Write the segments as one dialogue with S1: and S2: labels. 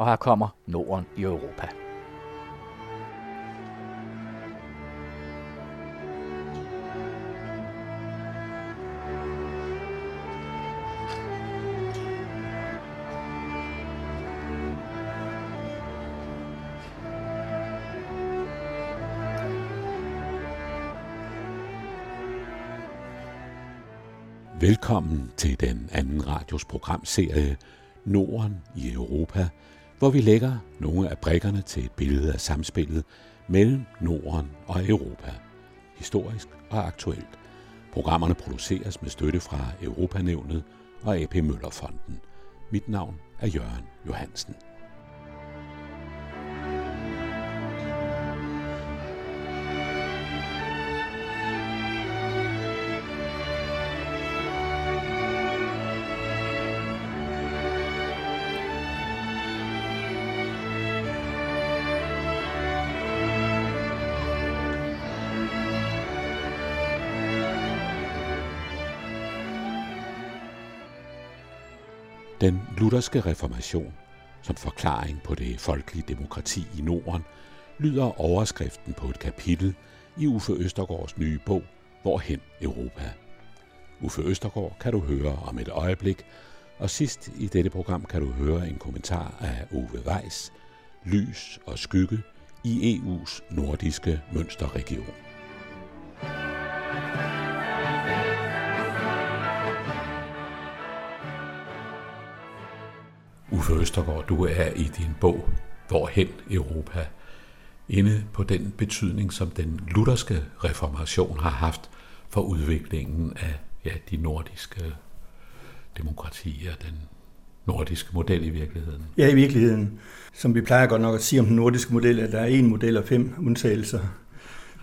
S1: og her kommer Norden i Europa.
S2: Velkommen til den anden radios programserie Norden i Europa, hvor vi lægger nogle af brikkerne til et billede af samspillet mellem Norden og Europa, historisk og aktuelt. Programmerne produceres med støtte fra Europanævnet og AP Møllerfonden. Mit navn er Jørgen Johansen. Den lutherske reformation som forklaring på det folkelige demokrati i Norden, lyder overskriften på et kapitel i Uffe Østergaards nye bog Hvorhen Europa. Uffe Østergaard kan du høre om et øjeblik, og sidst i dette program kan du høre en kommentar af Ove Weiss, Lys og skygge i EU's nordiske mønsterregion. Uffe Østergaard, du er i din bog Hvorhen Europa inde på den betydning, som den lutherske reformation har haft for udviklingen af ja, de nordiske demokratier, den nordiske model i virkeligheden.
S3: Ja, i virkeligheden. Som vi plejer godt nok at sige om den nordiske model, at der er en model og fem undtagelser.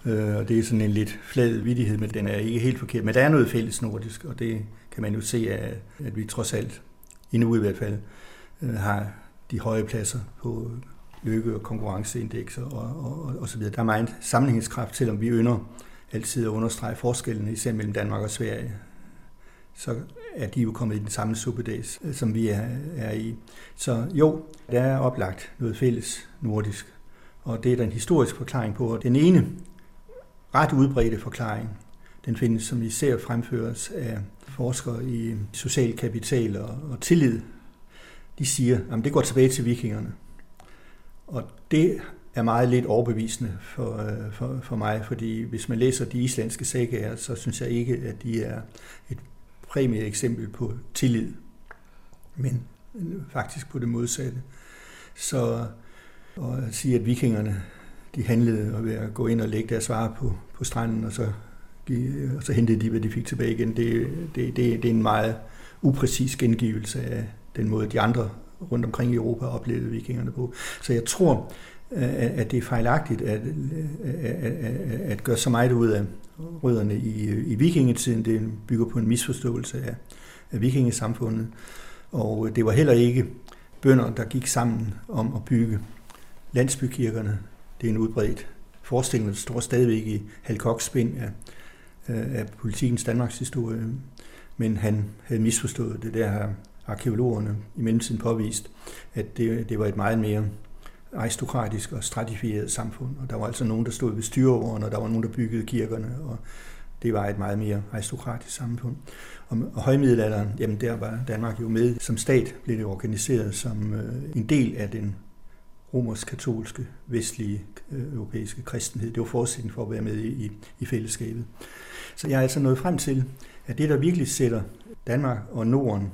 S3: Øh, og det er sådan en lidt flad vidighed, men den er ikke helt forkert. Men der er noget fælles nordisk, og det kan man jo se at vi trods alt, endnu i hvert fald, Øh, har de høje pladser på lykke- og konkurrenceindekser og, og, og så videre. Der er meget sammenhængskraft, selvom vi ynder altid at understrege forskellene, især mellem Danmark og Sverige. Så er de jo kommet i den samme suppedags, øh, som vi er, er i. Så jo, der er oplagt noget fælles nordisk, og det er den historiske forklaring på. Den ene ret udbredte forklaring, den findes, som især fremføres af forskere i social kapital og, og tillid de siger, at det går tilbage til vikingerne. Og det er meget lidt overbevisende for, øh, for, for mig, fordi hvis man læser de islandske sagaer, så synes jeg ikke, at de er et præmie eksempel på tillid, men øh, faktisk på det modsatte. Så at sige, at vikingerne de handlede ved at gå ind og lægge deres varer på, på stranden, og så, og så hentede de, hvad de fik tilbage igen, det, det, det, det er en meget upræcis gengivelse af, den måde, de andre rundt omkring i Europa oplevede vikingerne på. Så jeg tror, at det er fejlagtigt at, at, at, at gøre så meget ud af rødderne i, i vikingetiden. Det bygger på en misforståelse af, af vikingesamfundet. Og det var heller ikke bønder, der gik sammen om at bygge landsbykirkerne. Det er en udbredt forestilling, der står stadigvæk i Halkoks spind af, af politikens Danmarks historie. Men han havde misforstået det der arkeologerne i mellemtiden påvist, at det, det var et meget mere aristokratisk og stratifieret samfund. Og der var altså nogen, der stod ved styreåren, og der var nogen, der byggede kirkerne, og det var et meget mere aristokratisk samfund. Og, og højmiddelalderen, jamen der var Danmark jo med. Som stat blev det organiseret som øh, en del af den romersk-katolske, vestlige, øh, europæiske kristenhed. Det var forudsætningen for at være med i, i fællesskabet. Så jeg er altså nået frem til, at det, der virkelig sætter Danmark og Norden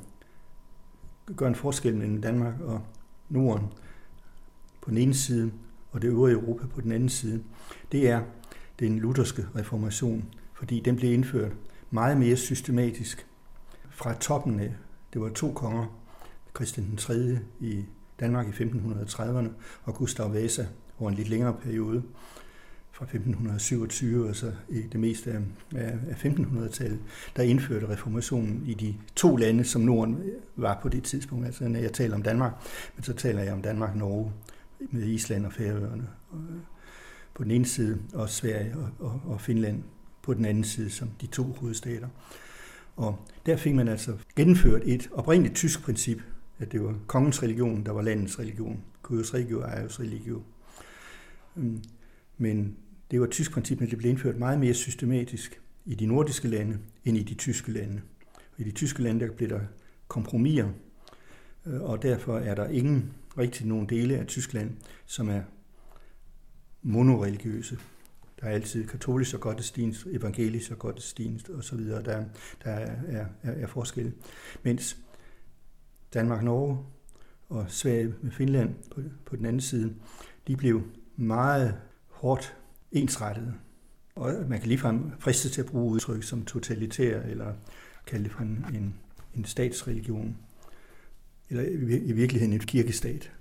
S3: gør en forskel mellem Danmark og Norden på den ene side, og det øvrige Europa på den anden side, det er den lutherske reformation, fordi den blev indført meget mere systematisk fra toppen af. Det var to konger, Christian den 3. i Danmark i 1530'erne og Gustav Vasa over en lidt længere periode fra 1527 og så i det meste af, af 1500-tallet, der indførte reformationen i de to lande, som Norden var på det tidspunkt. Altså når jeg taler om Danmark, men så taler jeg om Danmark, Norge, med Island og Færøerne øh, på den ene side, og Sverige og, og, og Finland på den anden side, som de to hovedstater. Og der fik man altså gennemført et oprindeligt tysk princip, at det var kongens religion, der var landets religion. Cuius regio, eius religio. Men det var et tysk princip, men det blev indført meget mere systematisk i de nordiske lande end i de tyske lande. I de tyske lande der blev der kompromiser, øh, og derfor er der ingen rigtig nogen dele af Tyskland, som er monoreligiøse. Der er altid katolisk og gottesdienst, evangelisk og gottesdienst osv., der, der er, er, er forskel. Mens Danmark, Norge og Sverige med Finland på, på den anden side, de blev meget hårdt ensrettede. Og man kan ligefrem friste til at bruge udtryk som totalitær, eller kalde det for en, en, en statsreligion, eller i virkeligheden en kirkestat.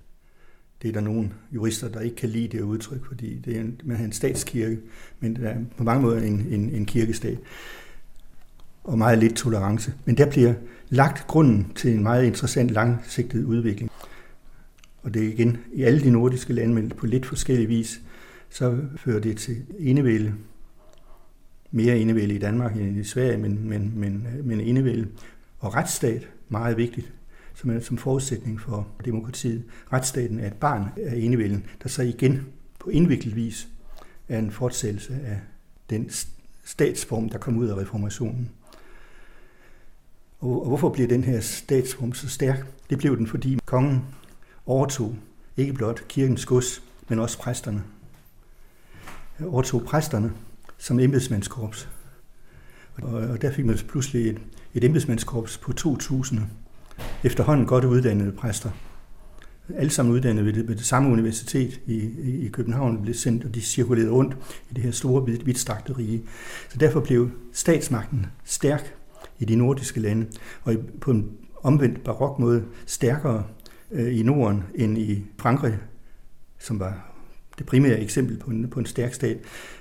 S3: Det er der nogle jurister, der ikke kan lide det udtryk, fordi det er en, man har en statskirke, men der er på mange måder en, en, en kirkestat. Og meget lidt tolerance. Men der bliver lagt grunden til en meget interessant langsigtet udvikling. Og det er igen i alle de nordiske lande, men på lidt forskellig vis, så fører det til enevælde. Mere enevælde i Danmark end i Sverige, men, men, men, øh, men enevælde. Og retsstat, meget vigtigt som er som forudsætning for demokratiet. Retsstaten er et barn af enevælden, der så igen på indviklet vis er en fortsættelse af den statsform, der kom ud af reformationen. Og hvorfor bliver den her statsform så stærk? Det blev den, fordi kongen overtog ikke blot kirkens gods, men også præsterne. Overtog præsterne som embedsmandskorps. Og der fik man pludselig et, et embedsmandskorps på 2.000 efterhånden godt uddannede præster. Alle sammen uddannet ved det, ved det samme universitet i, i, København blev sendt, og de cirkulerede rundt i det her store, vidtstrakte rige. Så derfor blev statsmagten stærk i de nordiske lande, og på en omvendt barok måde stærkere øh, i Norden end i Frankrig, som var det primære eksempel på en, på en stærk stat.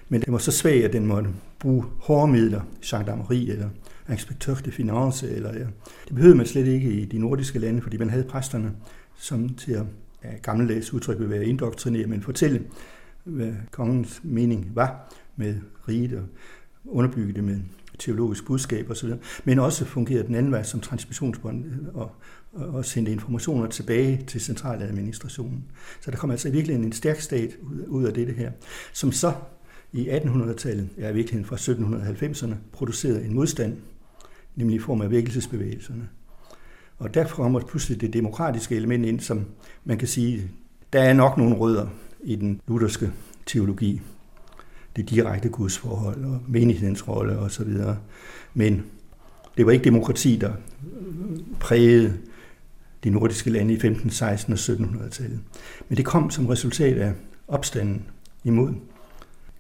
S3: Men den var så svag, at den måtte bruge hårde midler, gendarmerie eller inspektør de finance, eller ja. Det behøvede man slet ikke i de nordiske lande, fordi man havde præsterne, som til at ja, gammeldags udtryk vil være indoktrinere, men fortælle, hvad kongens mening var med riget og underbygge det med teologisk budskab osv., men også fungerede den anden vej som transmissionsbånd øh, og, og, sendte informationer tilbage til centraladministrationen. Så der kom altså i virkeligheden en stærk stat ud, af det her, som så i 1800-tallet, ja i virkeligheden fra 1790'erne, producerede en modstand nemlig i form af vækkelsesbevægelserne. Og der kommer pludselig det demokratiske element ind, som man kan sige, der er nok nogle rødder i den lutherske teologi. Det direkte gudsforhold og menighedens rolle osv. Men det var ikke demokrati, der prægede de nordiske lande i 15, 16 og 1700-tallet. Men det kom som resultat af opstanden imod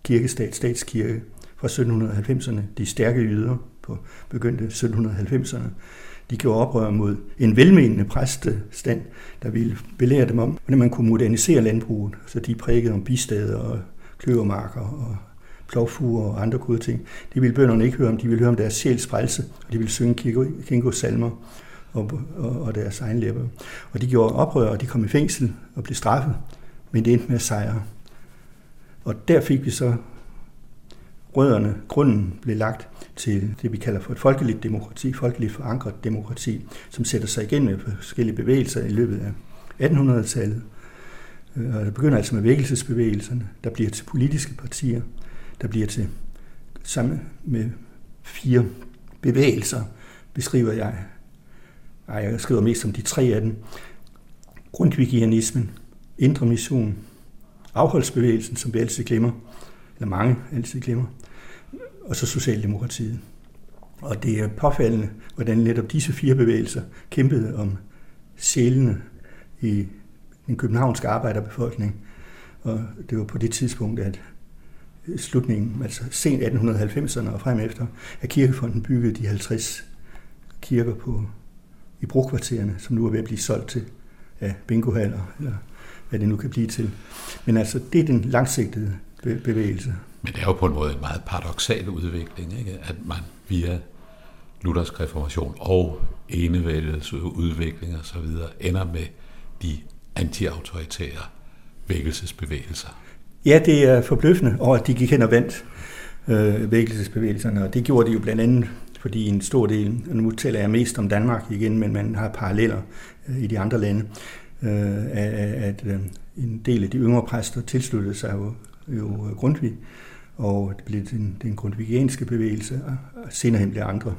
S3: kirkestat, statskirke fra 1790'erne, de stærke yder, på begyndte 1790'erne. De gjorde oprør mod en velmenende præstestand, der ville belære dem om, hvordan man kunne modernisere landbruget. Så de prægede om bistader og kløvermarker og plovfuger og andre gode ting. De ville bønderne ikke høre om, de ville høre om deres sjæls frelse, og de ville synge kinko-salmer og, og, og deres egen læber. Og de gjorde oprør, og de kom i fængsel og blev straffet, men det endte med at sejre. Og der fik vi så rødderne, grunden blev lagt til det, vi kalder for et folkeligt demokrati, folkeligt forankret demokrati, som sætter sig igen med forskellige bevægelser i løbet af 1800-tallet. Øh, og det begynder altså med vækkelsesbevægelserne, der bliver til politiske partier, der bliver til sammen med fire bevægelser, beskriver jeg. Ej, jeg skriver mest om de tre af dem. Grundtvigianismen, Indre Mission, afholdsbevægelsen, som vi altid glemmer, eller mange altid glemmer, og så Socialdemokratiet. Og det er påfaldende, hvordan netop disse fire bevægelser kæmpede om sjælene i den københavnske arbejderbefolkning. Og det var på det tidspunkt, at slutningen, altså sent 1890'erne og frem efter, at kirkefonden byggede de 50 kirker på, i brugkvartererne, som nu er ved at blive solgt til af bingohaller, eller hvad det nu kan blive til. Men altså, det er den langsigtede bevægelse.
S2: Men det er jo på en måde en meget paradoxal udvikling, ikke? at man via luthersk reformation og enevældets udvikling og så videre ender med de antiautoritære vækkelsesbevægelser.
S3: Ja, det er forbløffende over, at de gik hen og vandt øh, vækkelsesbevægelserne, og det gjorde de jo blandt andet fordi en stor del, og nu taler jeg mest om Danmark igen, men man har paralleller øh, i de andre lande, øh, at øh, en del af de yngre præster tilsluttede sig jo, jo Grundtvig, og det blev den, den grundvigianske bevægelse, og senere hen blev andre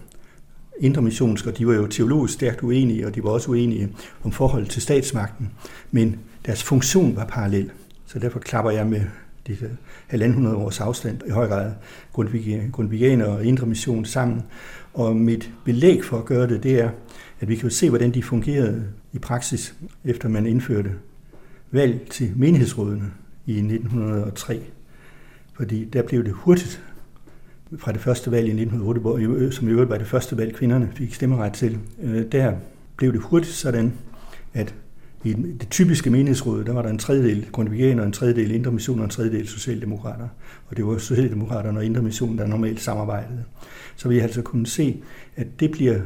S3: intermissionske, og de var jo teologisk stærkt uenige, og de var også uenige om forholdet til statsmagten, men deres funktion var parallel. Så derfor klapper jeg med de halvanden års afstand i høj grad grundvigianer og indre mission sammen. Og mit belæg for at gøre det, det er, at vi kan se, hvordan de fungerede i praksis, efter man indførte valg til menighedsrådene i 1903. Fordi der blev det hurtigt fra det første valg i 1908, som i øvrigt var det første valg, kvinderne fik stemmeret til, øh, der blev det hurtigt sådan, at i det typiske menighedsråd, der var der en tredjedel grundvigianer, en tredjedel indre mission og en tredjedel socialdemokrater. Og det var socialdemokraterne og indre mission, der normalt samarbejdede. Så vi har altså kunnet se, at det bliver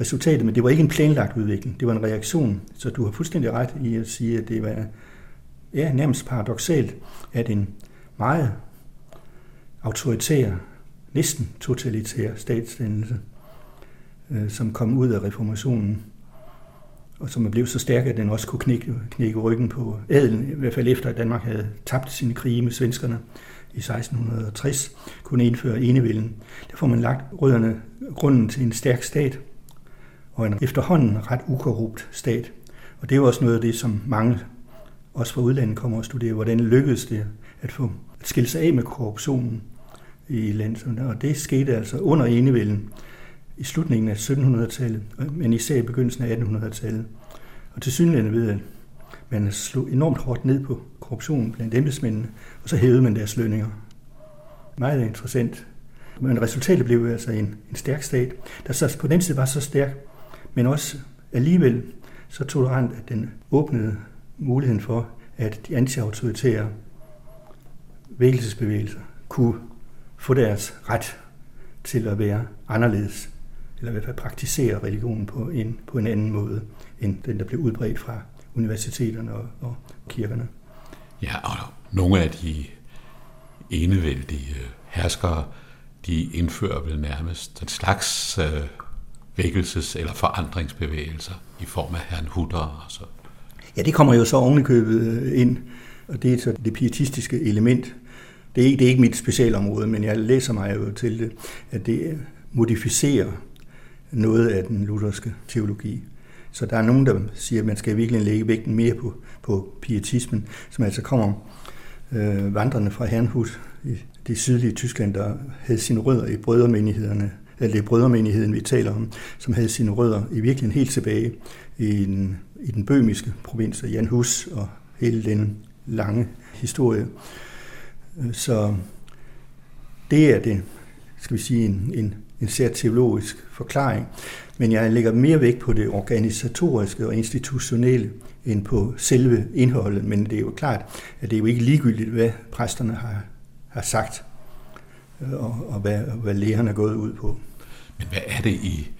S3: resultatet, men det var ikke en planlagt udvikling, det var en reaktion. Så du har fuldstændig ret i at sige, at det var ja, nærmest paradoxalt, at en meget autoritær, næsten totalitær statsdannelse, øh, som kom ud af reformationen, og som er blevet så stærk, at den også kunne knække, knække ryggen på adelen, i hvert fald efter at Danmark havde tabt sine krige med svenskerne i 1660, kunne indføre enevælden. Der får man lagt rødderne grunden til en stærk stat, og en efterhånden ret ukorrupt stat. Og det er jo også noget af det, som mange, også fra udlandet, kommer og studerer, hvordan lykkedes det at få at skille sig af med korruptionen i landet. Og det skete altså under enevælden i slutningen af 1700-tallet, men især i begyndelsen af 1800-tallet. Og til synligheden ved, at man slog enormt hårdt ned på korruptionen blandt embedsmændene, og så hævede man deres lønninger. Meget interessant. Men resultatet blev altså en, en stærk stat, der så på den side var så stærk, men også alligevel så tolerant, at den åbnede muligheden for, at de antiautoritære vægelsesbevægelser kunne få deres ret til at være anderledes, eller i hvert fald praktisere religionen på en, på en anden måde, end den, der blev udbredt fra universiteterne og, og kirkerne.
S2: Ja, og nogle af de enevældige herskere, de indfører vel nærmest en slags øh, vækkelses- eller forandringsbevægelser i form af herrn Hutter og så.
S3: Ja, det kommer jo så ovenikøbet øh, ind, og det er så det pietistiske element. Det er, ikke, det er ikke mit specialområde, men jeg læser mig jo til det, at det modificerer noget af den lutherske teologi. Så der er nogen, der siger, at man skal virkelig lægge vægten mere på, på pietismen, som altså kommer øh, vandrende fra Herrnhut i det sydlige Tyskland, der havde sine rødder i brødremenighederne, eller det er brødremenigheden, vi taler om, som havde sine rødder i virkeligheden helt tilbage i den, i den bømiske provins af Jan Hus og hele den lange historie. Øh, så det er det, skal vi sige, en, en, en sær teologisk forklaring. Men jeg lægger mere vægt på det organisatoriske og institutionelle end på selve indholdet. Men det er jo klart, at det er jo ikke ligegyldigt, hvad præsterne har, har sagt, og, og hvad, hvad lærerne er gået ud på.
S2: Men hvad er det i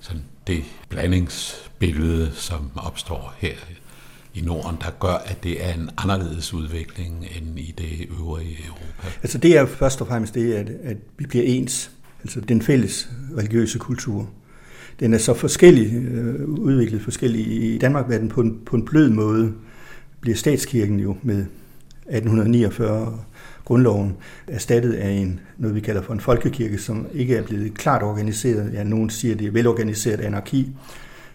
S2: sådan det blandingsbillede, som opstår her i Norden, der gør, at det er en anderledes udvikling end i det øvrige Europa?
S3: Altså det er først og fremmest det, at, at vi bliver ens. Altså den fælles religiøse kultur. Den er så forskellig, øh, udviklet forskellig. I Danmark var den på en, på en blød måde, bliver statskirken jo med 1849 grundloven erstattet af en, noget, vi kalder for en folkekirke, som ikke er blevet klart organiseret. Ja, nogen siger, det er velorganiseret anarki,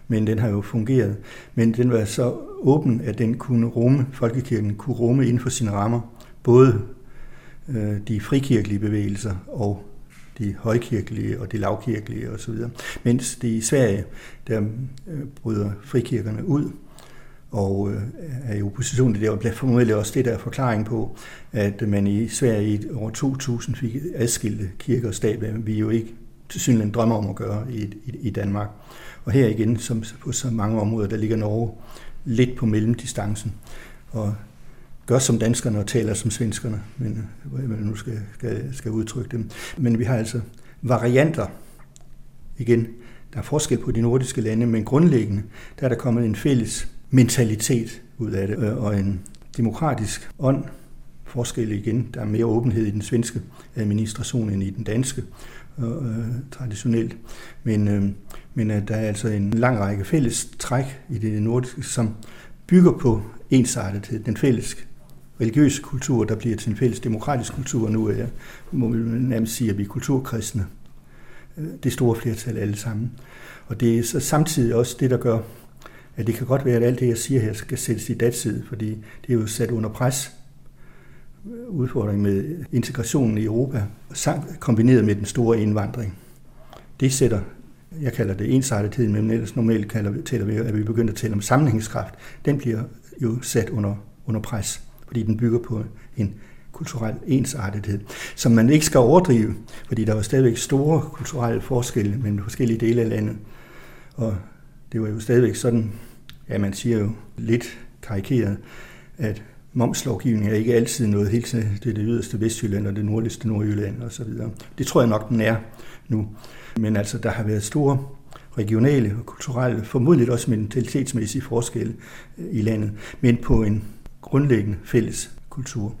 S3: men den har jo fungeret. Men den var så åben, at den kunne rumme, folkekirken kunne rumme inden for sine rammer, både øh, de frikirkelige bevægelser og de højkirkelige og de lavkirkelige osv. Mens det i Sverige, der øh, bryder frikirkerne ud, og øh, er i opposition til det, og bliver formodentlig også det der forklaring på, at man i Sverige i over 2000 fik adskilte kirke og stat, hvad vi jo ikke til synligheden drømmer om at gøre i, i, i Danmark. Og her igen, som på så mange områder, der ligger Norge lidt på mellemdistancen, og gør som danskerne og taler som svenskerne, men øh, hvordan man nu skal, skal, skal udtrykke dem. Men vi har altså varianter, igen, der er forskel på de nordiske lande, men grundlæggende, der er der kommet en fælles mentalitet ud af det, øh, og en demokratisk ånd forskelle igen. Der er mere åbenhed i den svenske administration end i den danske, øh, øh traditionelt. Men, øh, men der er altså en lang række fælles træk i det nordiske, som bygger på ensartethed, den fælles religiøse kultur, der bliver til en fælles demokratisk kultur. Nu er, må vi nærmest sige, at vi er kulturkristne. Øh, det store flertal alle sammen. Og det er så samtidig også det, der gør, at det kan godt være, at alt det, jeg siger her, skal sættes i datid, fordi det er jo sat under pres. Øh, udfordring med integrationen i Europa, kombineret med den store indvandring. Det sætter, jeg kalder det ensartethed, men ellers normalt kalder, taler vi, at vi begynder at tale om sammenhængskraft. Den bliver jo sat under, under pres, fordi den bygger på en kulturel ensartethed, som man ikke skal overdrive, fordi der var stadigvæk store kulturelle forskelle mellem forskellige dele af landet. Og det var jo stadigvæk sådan, ja man siger jo lidt karikeret, at momslovgivningen er ikke altid noget helt til det, det yderste Vestjylland og det nordligste Nordjylland osv. Det tror jeg nok, den er nu. Men altså, der har været store regionale og kulturelle, formodentlig også mentalitetsmæssige forskelle øh, i landet, men på en grundlæggende fælles kultur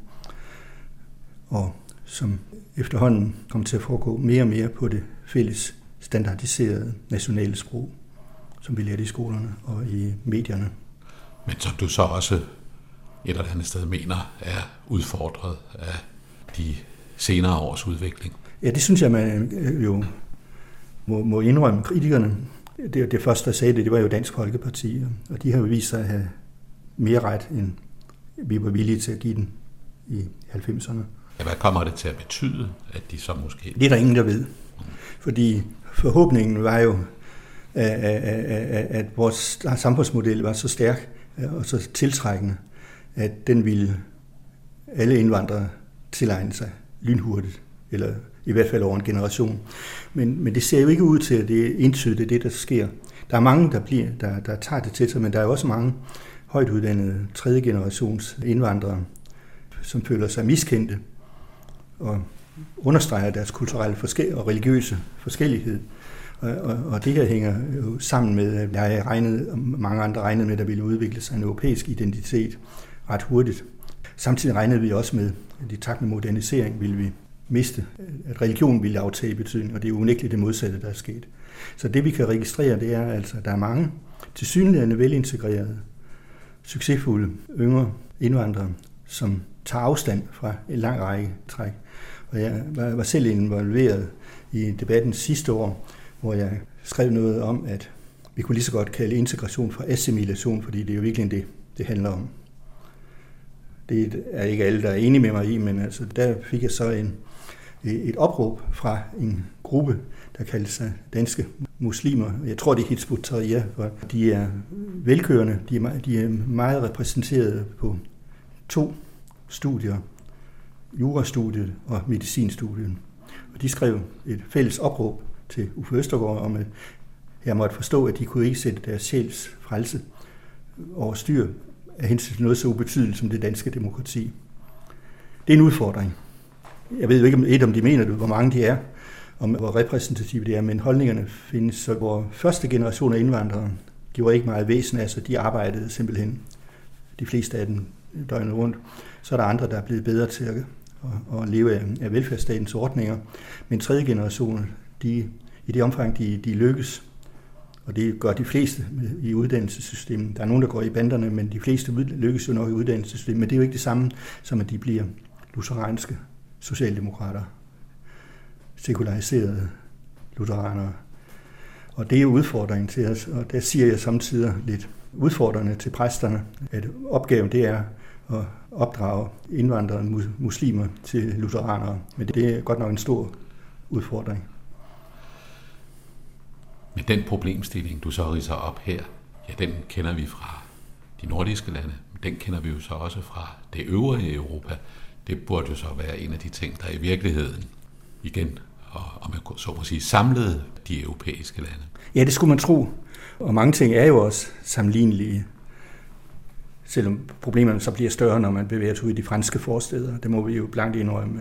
S3: og som efterhånden kommer til at foregå mere og mere på det fælles standardiserede nationale sprog, som vi lærte i skolerne og i medierne.
S2: Men som du så også et eller andet sted mener er udfordret af de senere års udvikling.
S3: Ja, det synes jeg, man øh, jo må, må indrømme. Kritikerne, det, det første, der sagde det, det var jo Dansk Folkeparti, og de har jo vist sig at have mere ret, end vi var villige til at give den i 90'erne.
S2: Ja, hvad kommer det til at betyde, at de så måske...
S3: Det er der ingen, der ved. Fordi forhåbningen var jo, at vores samfundsmodel var så stærk og så tiltrækkende, at den ville alle indvandrere tilegne sig lynhurtigt, eller i hvert fald over en generation. Men, men det ser jo ikke ud til, at det er entydigt det, det, der sker. Der er mange, der, bliver, der, der tager det til sig, men der er også mange højt uddannede tredje generations indvandrere, som føler sig miskendte og understreger deres kulturelle forskel og religiøse forskellighed. Og, og, og det her hænger jo sammen med, at jeg regnede, og mange andre regnede med, at der ville udvikle sig en europæisk identitet ret hurtigt. Samtidig regnede vi også med, at i takt med modernisering ville vi miste, at religion ville aftage i betydning, og det er unægteligt det modsatte, der er sket. Så det vi kan registrere, det er altså, at der er mange tilsyneladende velintegrerede, succesfulde yngre indvandrere, som tager afstand fra en lang række træk. Og jeg var selv involveret i debatten sidste år, hvor jeg skrev noget om, at vi kunne lige så godt kalde integration for assimilation, fordi det er jo virkelig det, det handler om. Det er ikke alle, der er enige med mig i, men altså, der fik jeg så en, et opråb fra en gruppe, der kalder sig danske muslimer. Jeg tror, det er Hizbut for de er velkørende, de er, de er meget repræsenteret på to studier, jurastudiet og medicinstudiet. Og de skrev et fælles opråb til Uffe Østergaard om, at jeg måtte forstå, at de kunne ikke sætte deres sjæls frelse over styr af hensyn til noget så ubetydeligt som det danske demokrati. Det er en udfordring. Jeg ved jo ikke, et, om de mener det, hvor mange de er, om hvor repræsentative de er, men holdningerne findes, så hvor første generation af indvandrere gjorde ikke meget væsen af, så de arbejdede simpelthen, de fleste af dem døgnet rundt. Så er der andre, der er blevet bedre til at, at, at leve af, af velfærdsstatens ordninger. Men tredje generation, de, i det omfang, de, de lykkes, og det gør de fleste i uddannelsessystemet. Der er nogen, der går i banderne, men de fleste lykkes jo nok i uddannelsessystemet. Men det er jo ikke det samme, som at de bliver lutheranske socialdemokrater, sekulariserede lutheranere. Og det er udfordringen til os, og der siger jeg samtidig lidt udfordrende til præsterne, at opgaven det er at opdrage indvandrere muslimer til lutheranere. Men det er godt nok en stor udfordring.
S2: Men den problemstilling, du så riser op her, ja, den kender vi fra de nordiske lande. Den kender vi jo så også fra det øvrige Europa. Det burde jo så være en af de ting, der i virkeligheden igen, og, og man så må sige, samlede de europæiske lande.
S3: Ja, det skulle man tro. Og mange ting er jo også sammenlignelige selvom problemerne så bliver større, når man bevæger sig ud i de franske forsteder. Det må vi jo blankt indrømme.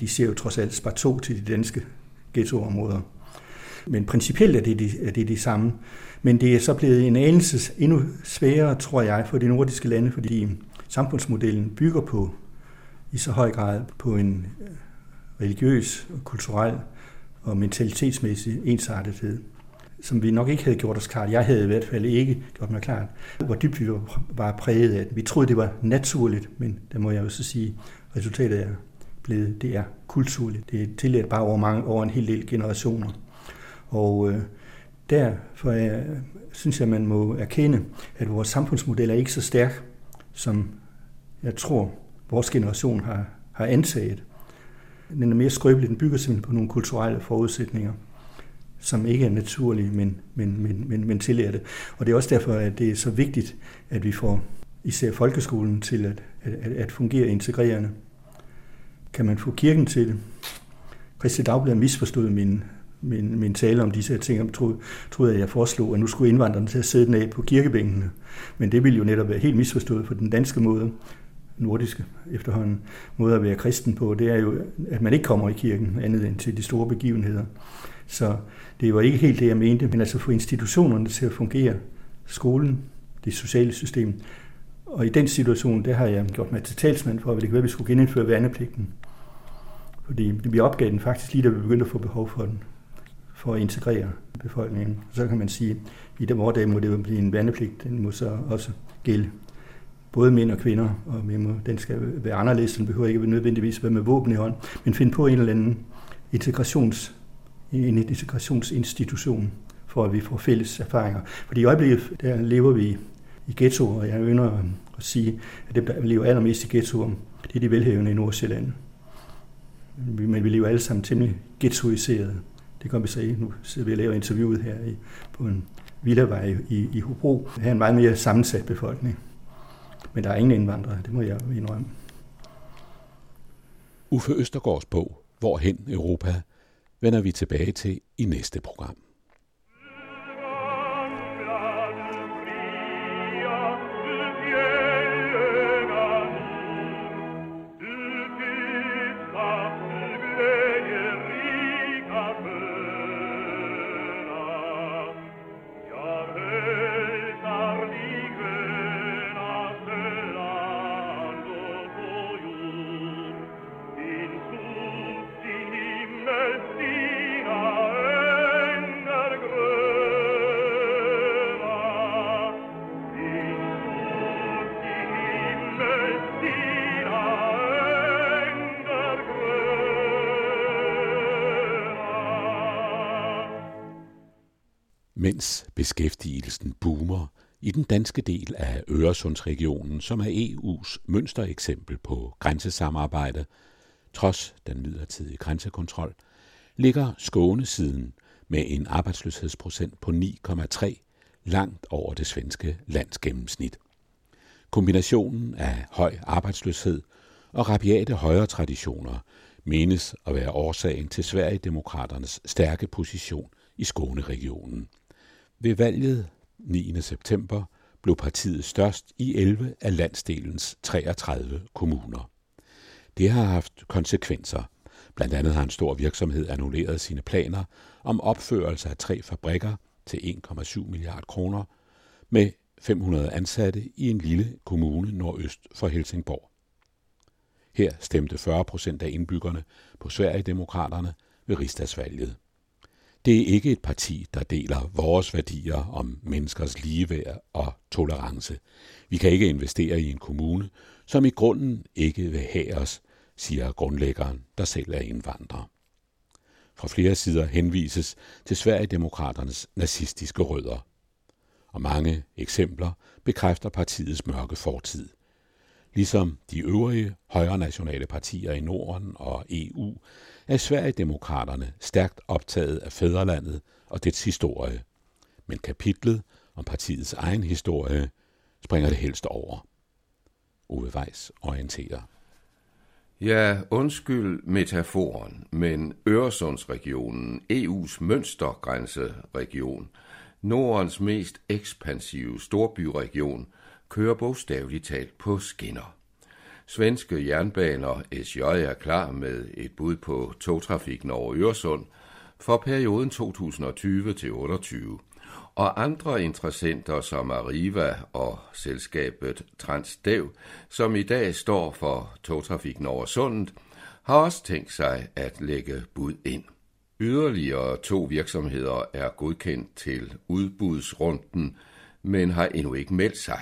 S3: De ser jo trods alt spar to til de danske ghettoområder. Men principielt er det, de, er det de samme. Men det er så blevet en anelse endnu sværere, tror jeg, for de nordiske lande, fordi samfundsmodellen bygger på i så høj grad på en øh, religiøs, kulturel og mentalitetsmæssig ensartethed, som vi nok ikke havde gjort os klart. Jeg havde i hvert fald ikke gjort mig klart, hvor dybt vi var præget af det. Vi troede, det var naturligt, men det må jeg jo så sige, resultatet er blevet, det er kulturligt. Det er tilladt bare over, mange, over en hel del generationer. Og øh, derfor jeg, synes jeg, man må erkende, at vores samfundsmodel er ikke så stærk, som jeg tror, vores generation har, har antaget. Den er mere skrøbelig, den bygger simpelthen på nogle kulturelle forudsætninger, som ikke er naturlige, men, men, men, men, men tillærte. Og det er også derfor, at det er så vigtigt, at vi får især folkeskolen til at, at, at fungere integrerende. Kan man få kirken til det? Christi Dagblad misforstod min, min, min tale om disse ting, og troede, troede, at jeg foreslog, at nu skulle indvandrerne til at sidde ned på kirkebænkene. Men det ville jo netop være helt misforstået på den danske måde, nordiske efterhånden måde at være kristen på, det er jo, at man ikke kommer i kirken andet end til de store begivenheder. Så det var ikke helt det, jeg mente, men altså få institutionerne til at fungere. Skolen, det sociale system. Og i den situation, der har jeg gjort mig til talsmand for, at det kan være, at vi skulle genindføre værnepligten. Fordi vi opgav den faktisk lige, da vi begyndte at få behov for den, for at integrere befolkningen. Så kan man sige, at i dem år må det jo blive en værnepligt, den må så også gælde både mænd og kvinder, og vi den skal være anderledes, den behøver ikke nødvendigvis være med våben i hånd, men finde på en eller anden integrations, en integrationsinstitution, for at vi får fælles erfaringer. For i øjeblikket, der lever vi i ghettoer, og jeg ønsker at sige, at dem, der lever allermest i ghettoer, det er de velhævende i Nordsjælland. Men vi lever alle sammen temmelig ghettoiseret. Det kan vi sige. Nu sidder vi og laver interviewet her i, på en villavej i, i Hobro. Her er en meget mere sammensat befolkning. Men der er ingen indvandrere, det må jeg indrømme.
S2: Uffe Østergaards bog, Hvorhen Europa, vender vi tilbage til i næste program. Mens beskæftigelsen boomer i den danske del af Øresundsregionen, som er EU's mønstereksempel på grænsesamarbejde, trods den midlertidige grænsekontrol, ligger Skåne siden med en arbejdsløshedsprocent på 9,3 langt over det svenske landsgennemsnit. Kombinationen af høj arbejdsløshed og rabiate højre traditioner menes at være årsagen til Sverigedemokraternes stærke position i Skåneregionen. Ved valget 9. september blev partiet størst i 11 af landsdelens 33 kommuner. Det har haft konsekvenser. Blandt andet har en stor virksomhed annulleret sine planer om opførelse af tre fabrikker til 1,7 milliard kroner med 500 ansatte i en lille kommune nordøst for Helsingborg. Her stemte 40 procent af indbyggerne på Sverigedemokraterne ved rigsdagsvalget. Det er ikke et parti, der deler vores værdier om menneskers ligeværd og tolerance. Vi kan ikke investere i en kommune, som i grunden ikke vil have os, siger grundlæggeren, der selv er indvandrer. Fra flere sider henvises til Sverigedemokraternes nazistiske rødder. Og mange eksempler bekræfter partiets mørke fortid. Ligesom de øvrige højre nationale partier i Norden og EU er Sverigedemokraterne stærkt optaget af fædrelandet og dets historie. Men kapitlet om partiets egen historie springer det helst over. Ove Weiss orienterer.
S4: Ja, undskyld metaforen, men Øresundsregionen, EU's mønstergrænseregion, Nordens mest ekspansive storbyregion, kører bogstaveligt talt på skinner. Svenske jernbaner SJ er klar med et bud på togtrafikken over Øresund for perioden 2020 til 28. og andre interessenter som Arriva og selskabet Transdev, som i dag står for togtrafikken over sundet, har også tænkt sig at lægge bud ind. Yderligere to virksomheder er godkendt til udbudsrunden, men har endnu ikke meldt sig.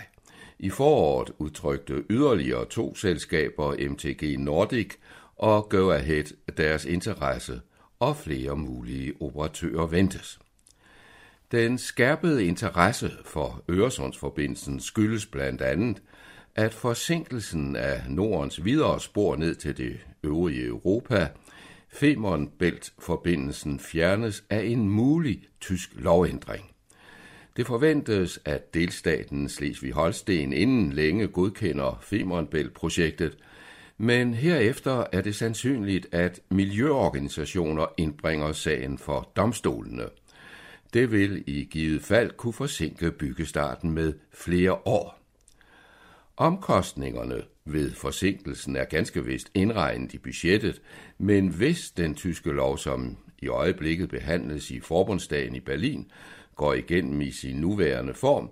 S4: I foråret udtrykte yderligere to selskaber, MTG Nordic og Go Ahead, deres interesse, og flere mulige operatører ventes. Den skærpede interesse for Øresundsforbindelsen skyldes blandt andet, at forsinkelsen af Nordens videre spor ned til det øvrige Europa, Femernbælt-forbindelsen fjernes af en mulig tysk lovændring. Det forventes, at delstaten Slesvig-Holsten inden længe godkender Femernbælt-projektet, men herefter er det sandsynligt, at miljøorganisationer indbringer sagen for domstolene. Det vil i givet fald kunne forsinke byggestarten med flere år. Omkostningerne ved forsinkelsen er ganske vist indregnet i budgettet, men hvis den tyske lov, som i øjeblikket behandles i forbundsdagen i Berlin, går igennem i sin nuværende form,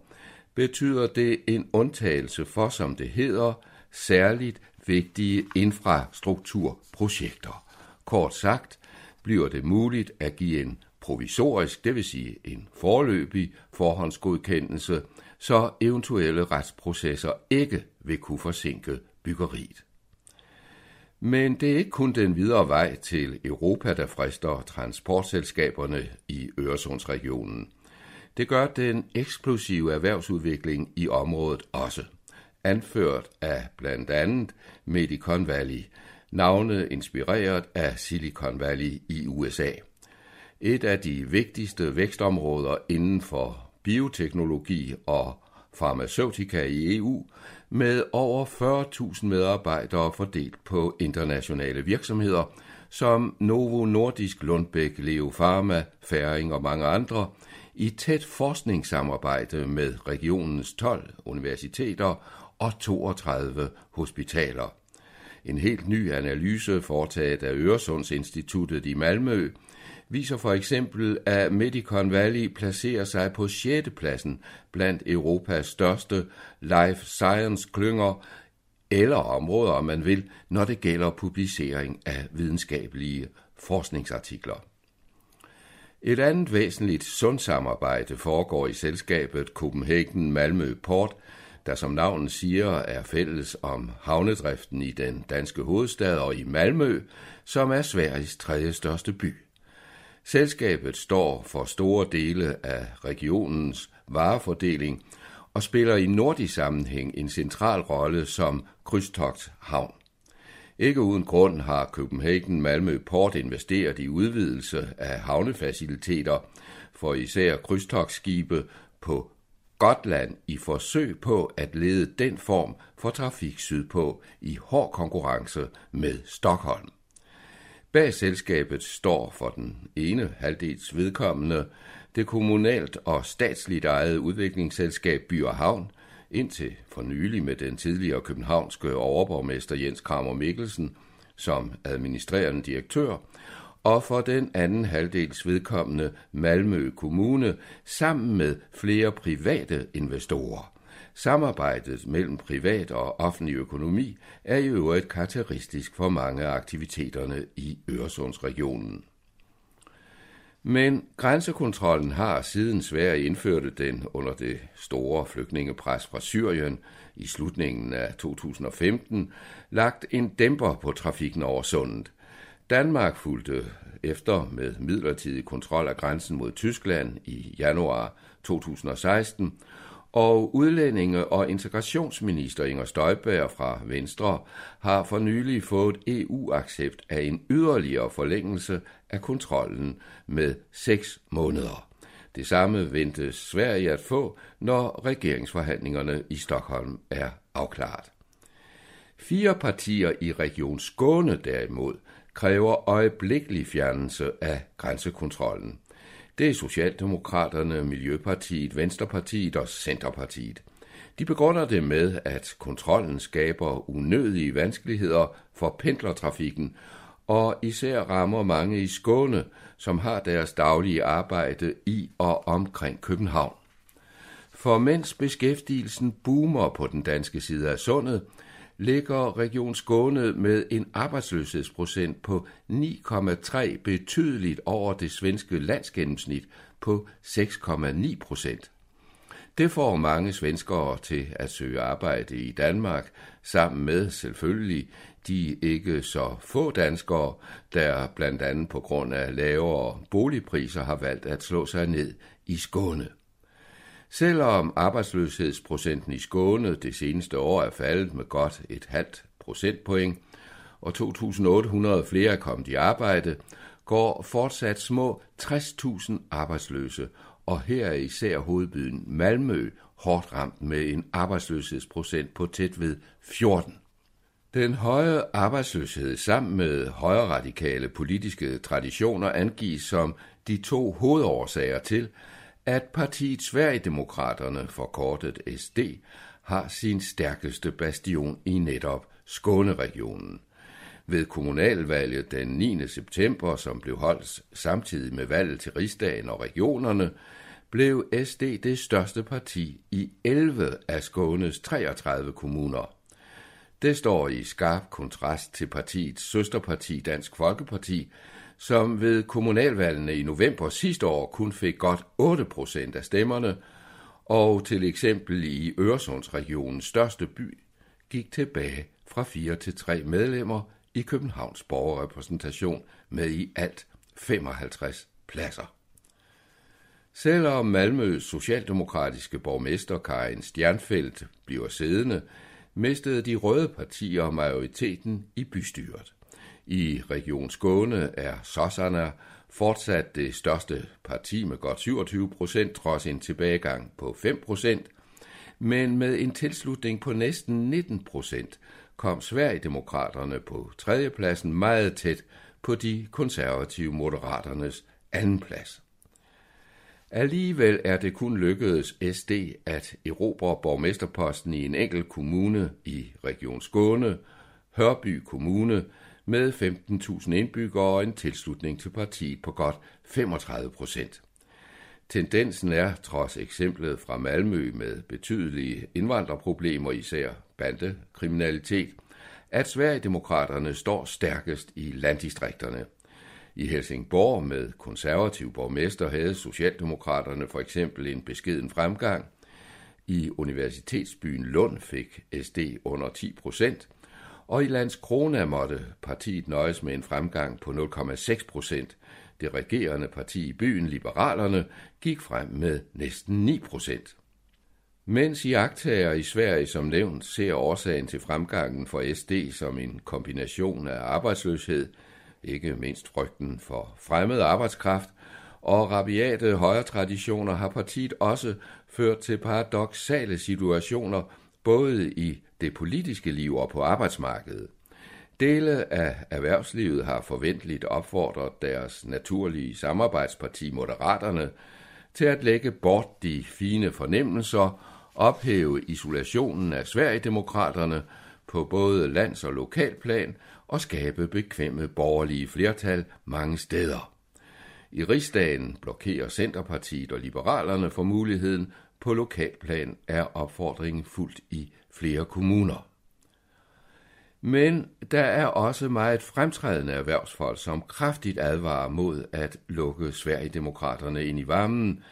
S4: betyder det en undtagelse for, som det hedder, særligt vigtige infrastrukturprojekter. Kort sagt bliver det muligt at give en provisorisk, det vil sige en forløbig forhåndsgodkendelse, så eventuelle retsprocesser ikke vil kunne forsinke byggeriet. Men det er ikke kun den videre vej til Europa, der frister transportselskaberne i Øresundsregionen. Det gør den eksplosive erhvervsudvikling i området også, anført af blandt andet Medicon Valley, navnet inspireret af Silicon Valley i USA. Et af de vigtigste vækstområder inden for bioteknologi og farmaceutika i EU, med over 40.000 medarbejdere fordelt på internationale virksomheder, som Novo Nordisk, Lundbæk, Leo Pharma, Færing og mange andre, i tæt forskningssamarbejde med regionens 12 universiteter og 32 hospitaler. En helt ny analyse foretaget af Øresundsinstituttet i Malmø viser for eksempel, at Medicon Valley placerer sig på 6. pladsen blandt Europas største life science klynger eller områder, om man vil, når det gælder publicering af videnskabelige forskningsartikler. Et andet væsentligt sundsamarbejde foregår i selskabet Copenhagen Malmø Port, der som navnet siger er fælles om havnedriften i den danske hovedstad og i Malmø, som er Sveriges tredje største by. Selskabet står for store dele af regionens varefordeling og spiller i nordisk sammenhæng en central rolle som krydstogthavn. Ikke uden grund har Copenhagen Malmø Port investeret i udvidelse af havnefaciliteter for især krydstogsskibe på Gotland i forsøg på at lede den form for trafik sydpå i hård konkurrence med Stockholm. Bag selskabet står for den ene halvdels vedkommende det kommunalt og statsligt ejede udviklingsselskab By og Havn, indtil for nylig med den tidligere københavnske overborgmester Jens Kramer Mikkelsen som administrerende direktør, og for den anden halvdels vedkommende Malmø Kommune sammen med flere private investorer. Samarbejdet mellem privat og offentlig økonomi er i øvrigt karakteristisk for mange af aktiviteterne i Øresundsregionen. Men grænsekontrollen har siden Sverige indførte den under det store flygtningepres fra Syrien i slutningen af 2015 lagt en dæmper på trafikken over sundet. Danmark fulgte efter med midlertidig kontrol af grænsen mod Tyskland i januar 2016, og udlændinge- og integrationsminister Inger Støjberg fra Venstre har for nylig fået EU-accept af en yderligere forlængelse af kontrollen med seks måneder. Det samme ventes Sverige at få, når regeringsforhandlingerne i Stockholm er afklaret. Fire partier i Region Skåne derimod kræver øjeblikkelig fjernelse af grænsekontrollen. Det er Socialdemokraterne, Miljøpartiet, Venstrepartiet og Centerpartiet. De begrunder det med, at kontrollen skaber unødige vanskeligheder for pendlertrafikken, og især rammer mange i Skåne, som har deres daglige arbejde i og omkring København. For mens beskæftigelsen boomer på den danske side af sundet, ligger Region Skåne med en arbejdsløshedsprocent på 9,3 betydeligt over det svenske landsgennemsnit på 6,9 procent. Det får mange svenskere til at søge arbejde i Danmark, sammen med selvfølgelig de ikke så få danskere, der blandt andet på grund af lavere boligpriser har valgt at slå sig ned i Skåne. Selvom arbejdsløshedsprocenten i Skåne det seneste år er faldet med godt et halvt procentpoint, og 2.800 flere er kommet i arbejde, går fortsat små 60.000 arbejdsløse, og her er især hovedbyen Malmø hårdt ramt med en arbejdsløshedsprocent på tæt ved 14. Den høje arbejdsløshed sammen med højre radikale politiske traditioner angives som de to hovedårsager til, at partiet Sverigedemokraterne, forkortet SD, har sin stærkeste bastion i netop Skåneregionen. Ved kommunalvalget den 9. september, som blev holdt samtidig med valget til rigsdagen og regionerne, blev SD det største parti i 11 af Skånes 33 kommuner. Det står i skarp kontrast til partiets søsterparti Dansk Folkeparti, som ved kommunalvalgene i november sidste år kun fik godt 8 procent af stemmerne, og til eksempel i Øresundsregionens største by gik tilbage fra 4 til 3 medlemmer i Københavns borgerrepræsentation med i alt 55 pladser. Selvom Malmøs socialdemokratiske borgmester Karin Stjernfeldt bliver siddende, mistede de røde partier majoriteten i bystyret. I Region Skåne er Sosserne fortsat det største parti med godt 27 procent, trods en tilbagegang på 5 procent, men med en tilslutning på næsten 19 procent kom Sverigedemokraterne på tredjepladsen meget tæt på de konservative moderaternes andenplads. Alligevel er det kun lykkedes SD at erobre borgmesterposten i en enkelt kommune i Region Skåne, Hørby Kommune, med 15.000 indbyggere og en tilslutning til partiet på godt 35 procent. Tendensen er, trods eksemplet fra Malmø med betydelige indvandrerproblemer, især bandekriminalitet, at Sverigedemokraterne står stærkest i landdistrikterne. I Helsingborg med konservativ borgmester havde Socialdemokraterne for eksempel en beskeden fremgang. I universitetsbyen Lund fik SD under 10 procent, og i Landskrona måtte partiet nøjes med en fremgang på 0,6 procent. Det regerende parti i byen, Liberalerne, gik frem med næsten 9 procent. Mens jagttager i Sverige som nævnt ser årsagen til fremgangen for SD som en kombination af arbejdsløshed, ikke mindst frygten for fremmed arbejdskraft, og rabiate højre traditioner har partiet også ført til paradoxale situationer, både i det politiske liv og på arbejdsmarkedet. Dele af erhvervslivet har forventeligt opfordret deres naturlige samarbejdsparti Moderaterne til at lægge bort de fine fornemmelser, ophæve isolationen af Sverigedemokraterne på både lands- og lokalplan og skabe bekvemme borgerlige flertal mange steder. I rigsdagen blokerer Centerpartiet og Liberalerne for muligheden på lokalplan er opfordringen fuldt i flere kommuner. Men der er også meget fremtrædende erhvervsfolk, som kraftigt advarer mod at lukke Sverigedemokraterne ind i varmen.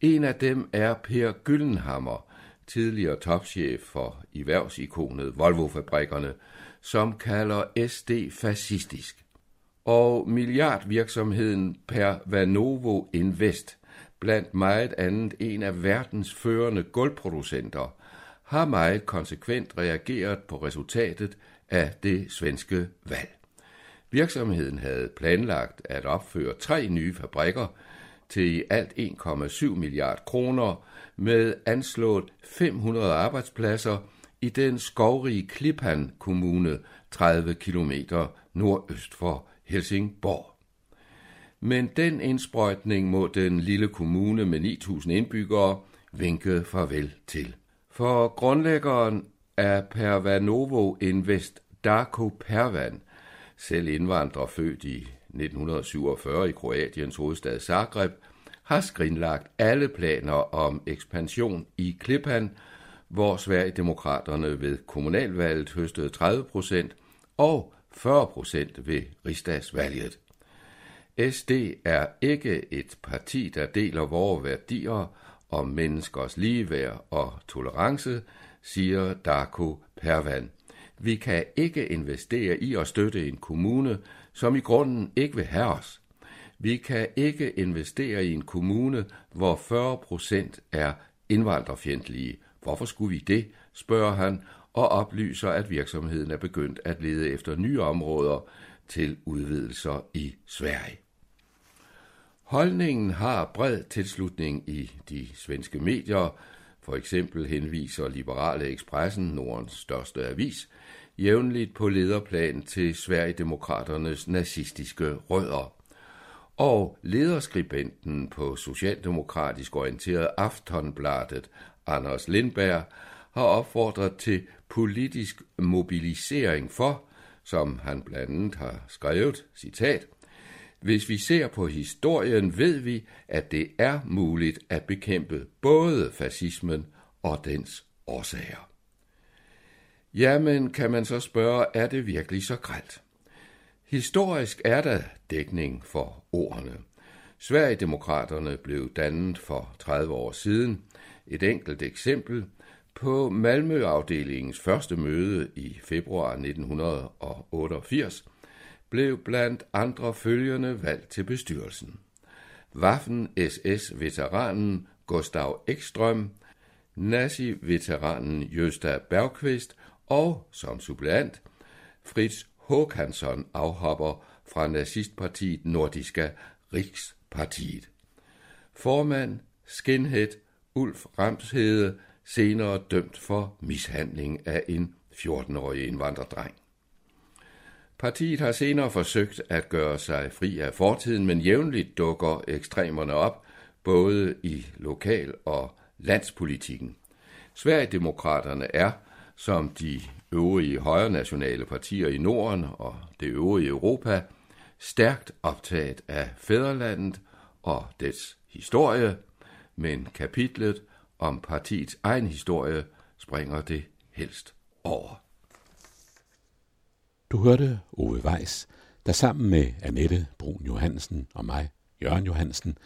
S4: En af dem er Per Gyllenhammer, tidligere topchef for erhvervsikonet Volvo-fabrikkerne, som kalder SD fascistisk. Og milliardvirksomheden Per Vanovo Invest, blandt meget andet en af verdens førende gulvproducenter, har meget konsekvent reageret på resultatet af det svenske valg. Virksomheden havde planlagt at opføre tre nye fabrikker til i alt 1,7 milliard kroner med anslået 500 arbejdspladser i den skovrige Klippan kommune 30 km nordøst for Helsingborg. Men den indsprøjtning må den lille kommune med 9.000 indbyggere vinke farvel til. For grundlæggeren af Pervanovo Invest, Darko Pervan, selv indvandrer født i 1947 i Kroatiens hovedstad Zagreb, har skrinlagt alle planer om ekspansion i Klippan, hvor Sverigedemokraterne ved kommunalvalget høstede 30 procent og 40 procent ved rigsdagsvalget. SD er ikke et parti, der deler vores værdier om menneskers ligeværd og tolerance, siger Darko Pervan. Vi kan ikke investere i at støtte en kommune, som i grunden ikke vil have os. Vi kan ikke investere i en kommune, hvor 40 procent er indvandrerfjendtlige. Hvorfor skulle vi det, spørger han, og oplyser, at virksomheden er begyndt at lede efter nye områder til udvidelser i Sverige. Holdningen har bred tilslutning i de svenske medier. For eksempel henviser Liberale Expressen, Nordens største avis, jævnligt på lederplan til Sverigedemokraternes nazistiske rødder. Og lederskribenten på socialdemokratisk orienteret Aftonbladet, Anders Lindberg, har opfordret til politisk mobilisering for, som han blandt andet har skrevet, citat, hvis vi ser på historien, ved vi, at det er muligt at bekæmpe både fascismen og dens årsager. Jamen, kan man så spørge, er det virkelig så gralt? Historisk er der dækning for ordene. Sverigedemokraterne blev dannet for 30 år siden. Et enkelt eksempel. På Malmøafdelingens første møde i februar 1988 blev blandt andre følgende valgt til bestyrelsen. Waffen-SS-veteranen Gustav Ekstrøm, nazi-veteranen Jøsta Bergqvist og som suppleant Fritz Håkansson afhopper fra nazistpartiet Nordiska Rikspartiet. Formand Skinhead Ulf Ramshede, senere dømt for mishandling af en 14-årig indvandrerdreng. Partiet har senere forsøgt at gøre sig fri af fortiden, men jævnligt dukker ekstremerne op, både i lokal- og landspolitikken. Sverigedemokraterne er, som de øvrige højre nationale partier i Norden og det øvrige Europa, stærkt optaget af fædrelandet og dets historie, men kapitlet om partiets egen historie springer det helst over.
S2: Du hørte Ove Weiss, der sammen med Annette Brun Johansen og mig, Jørgen Johansen,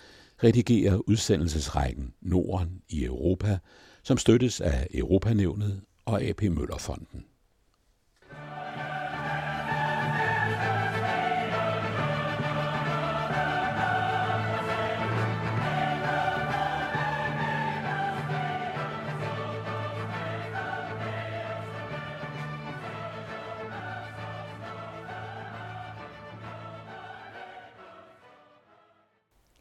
S2: redigerer udsendelsesrækken Norden i Europa, som støttes af Europanævnet og AP Møllerfonden.